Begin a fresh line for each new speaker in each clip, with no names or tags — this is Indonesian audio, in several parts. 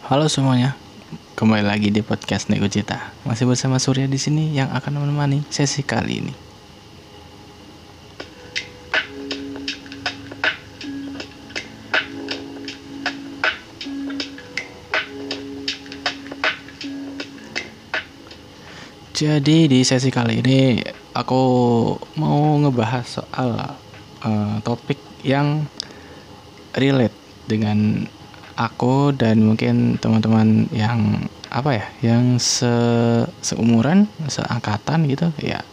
Halo semuanya, kembali lagi di podcast Nego Cita. Masih bersama Surya di sini yang akan menemani sesi kali ini. Jadi di sesi kali ini aku mau ngebahas soal uh, topik yang relate dengan aku dan mungkin teman-teman yang apa ya, yang se seumuran, seangkatan gitu ya.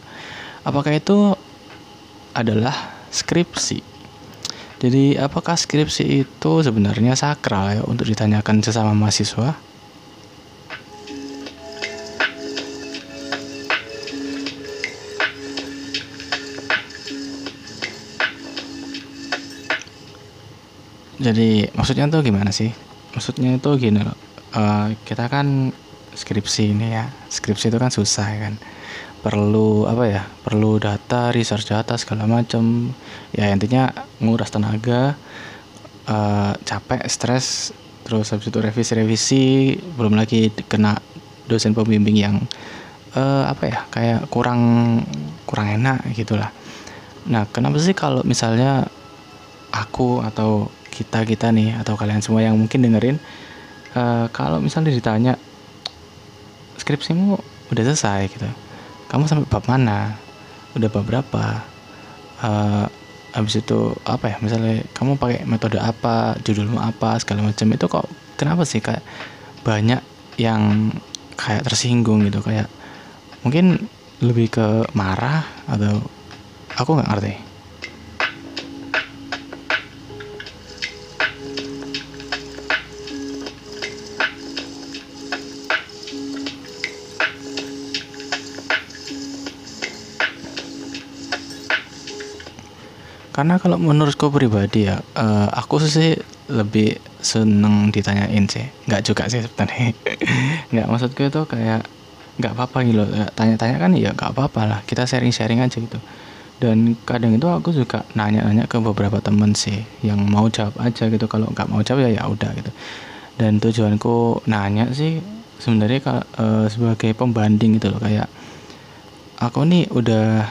Apakah itu adalah skripsi? Jadi apakah skripsi itu sebenarnya sakral ya untuk ditanyakan sesama mahasiswa? Jadi maksudnya tuh gimana sih? Maksudnya itu gini loh. Uh, kita kan skripsi ini ya. Skripsi itu kan susah ya kan. Perlu apa ya? Perlu data, research data segala macam. Ya intinya nguras tenaga, uh, capek, stres, terus habis itu revisi-revisi, belum lagi kena dosen pembimbing yang uh, apa ya? Kayak kurang kurang enak gitulah. Nah, kenapa sih kalau misalnya aku atau kita kita nih atau kalian semua yang mungkin dengerin uh, kalau misalnya ditanya skripsimu udah selesai gitu. Kamu sampai bab mana? Udah bab berapa? Uh, habis itu apa ya? Misalnya kamu pakai metode apa judulmu apa segala macam. Itu kok kenapa sih kayak banyak yang kayak tersinggung gitu? Kayak mungkin lebih ke marah atau aku nggak ngerti karena kalau menurutku pribadi ya uh, aku sih lebih seneng ditanyain sih. Nggak juga sih sebenarnya. Nggak maksudku itu kayak nggak apa-apa gitu tanya-tanya kan ya nggak apa-apa lah. Kita sharing-sharing aja gitu. Dan kadang itu aku juga nanya-nanya ke beberapa temen sih yang mau jawab aja gitu. Kalau nggak mau jawab ya ya udah gitu. Dan tujuanku nanya sih sebenarnya uh, sebagai pembanding gitu loh. Kayak aku nih udah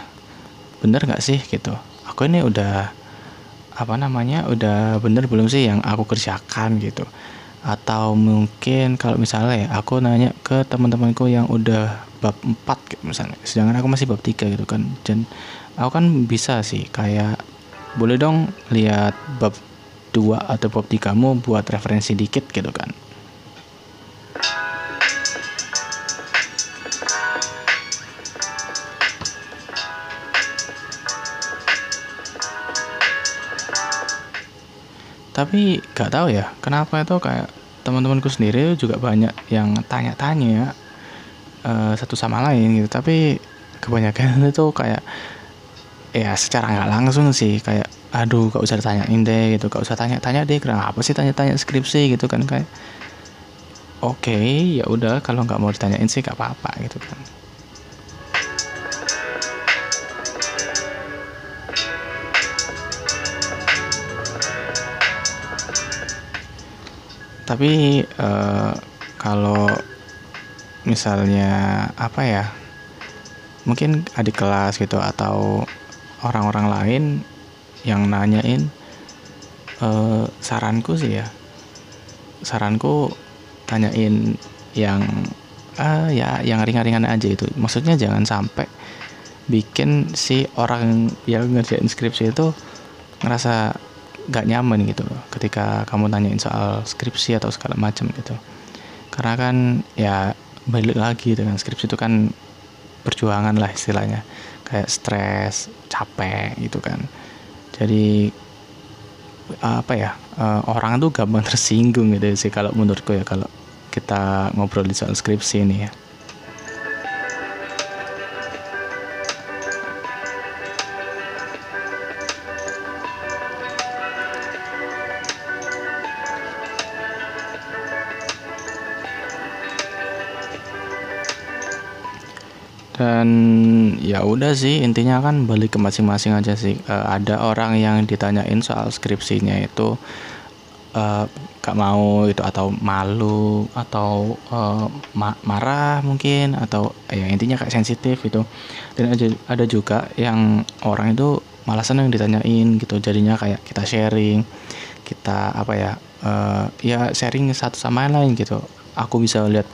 bener nggak sih? gitu aku ini udah apa namanya udah bener belum sih yang aku kerjakan gitu. Atau mungkin kalau misalnya ya, aku nanya ke teman-temanku yang udah bab 4 gitu misalnya. Sedangkan aku masih bab 3 gitu kan. Dan aku kan bisa sih kayak boleh dong lihat bab 2 atau bab 3 mu buat referensi dikit gitu kan tapi gak tahu ya kenapa itu kayak teman-temanku sendiri juga banyak yang tanya-tanya uh, satu sama lain gitu. Tapi kebanyakan itu kayak ya secara nggak langsung sih kayak aduh gak usah tanyain deh gitu. Gak usah tanya-tanya deh kenapa sih tanya-tanya skripsi? gitu kan kayak oke okay, ya udah kalau nggak mau ditanyain sih gak apa-apa gitu kan tapi uh, kalau misalnya apa ya mungkin adik kelas gitu atau orang-orang lain yang nanyain uh, saranku sih ya saranku tanyain yang uh, ya yang ringan-ringan aja itu maksudnya jangan sampai bikin si orang yang ngerjain skripsi itu ngerasa gak nyaman gitu loh ketika kamu tanyain soal skripsi atau segala macam gitu. Karena kan ya balik lagi dengan skripsi itu kan perjuangan lah istilahnya. Kayak stres capek gitu kan. Jadi apa ya uh, orang tuh gampang tersinggung gitu sih kalau menurutku ya kalau kita ngobrol di soal skripsi ini ya dan ya udah sih intinya kan balik ke masing-masing aja sih. Uh, ada orang yang ditanyain soal skripsinya itu uh, gak mau itu atau malu atau uh, ma marah mungkin atau ya intinya kayak sensitif itu dan ada juga yang orang itu malah seneng ditanyain gitu. Jadinya kayak kita sharing kita apa ya uh, ya sharing satu sama lain gitu. Aku bisa lihat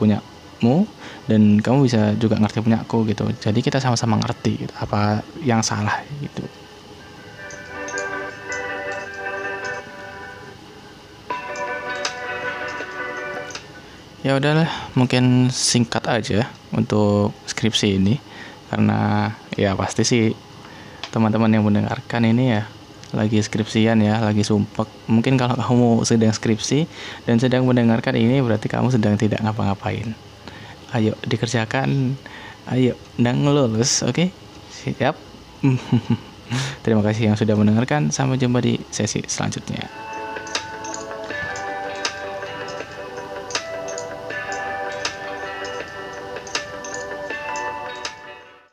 punyamu dan kamu bisa juga ngerti punya aku gitu. Jadi kita sama-sama ngerti gitu, apa yang salah gitu. Ya udahlah mungkin singkat aja untuk skripsi ini. Karena ya pasti sih teman-teman yang mendengarkan ini ya lagi skripsian ya lagi sumpek. Mungkin kalau kamu sedang skripsi dan sedang mendengarkan ini berarti kamu sedang tidak ngapa-ngapain ayo dikerjakan. Ayo dan lulus oke? Okay? siap? Terima kasih yang sudah mendengarkan. Sampai jumpa di sesi selanjutnya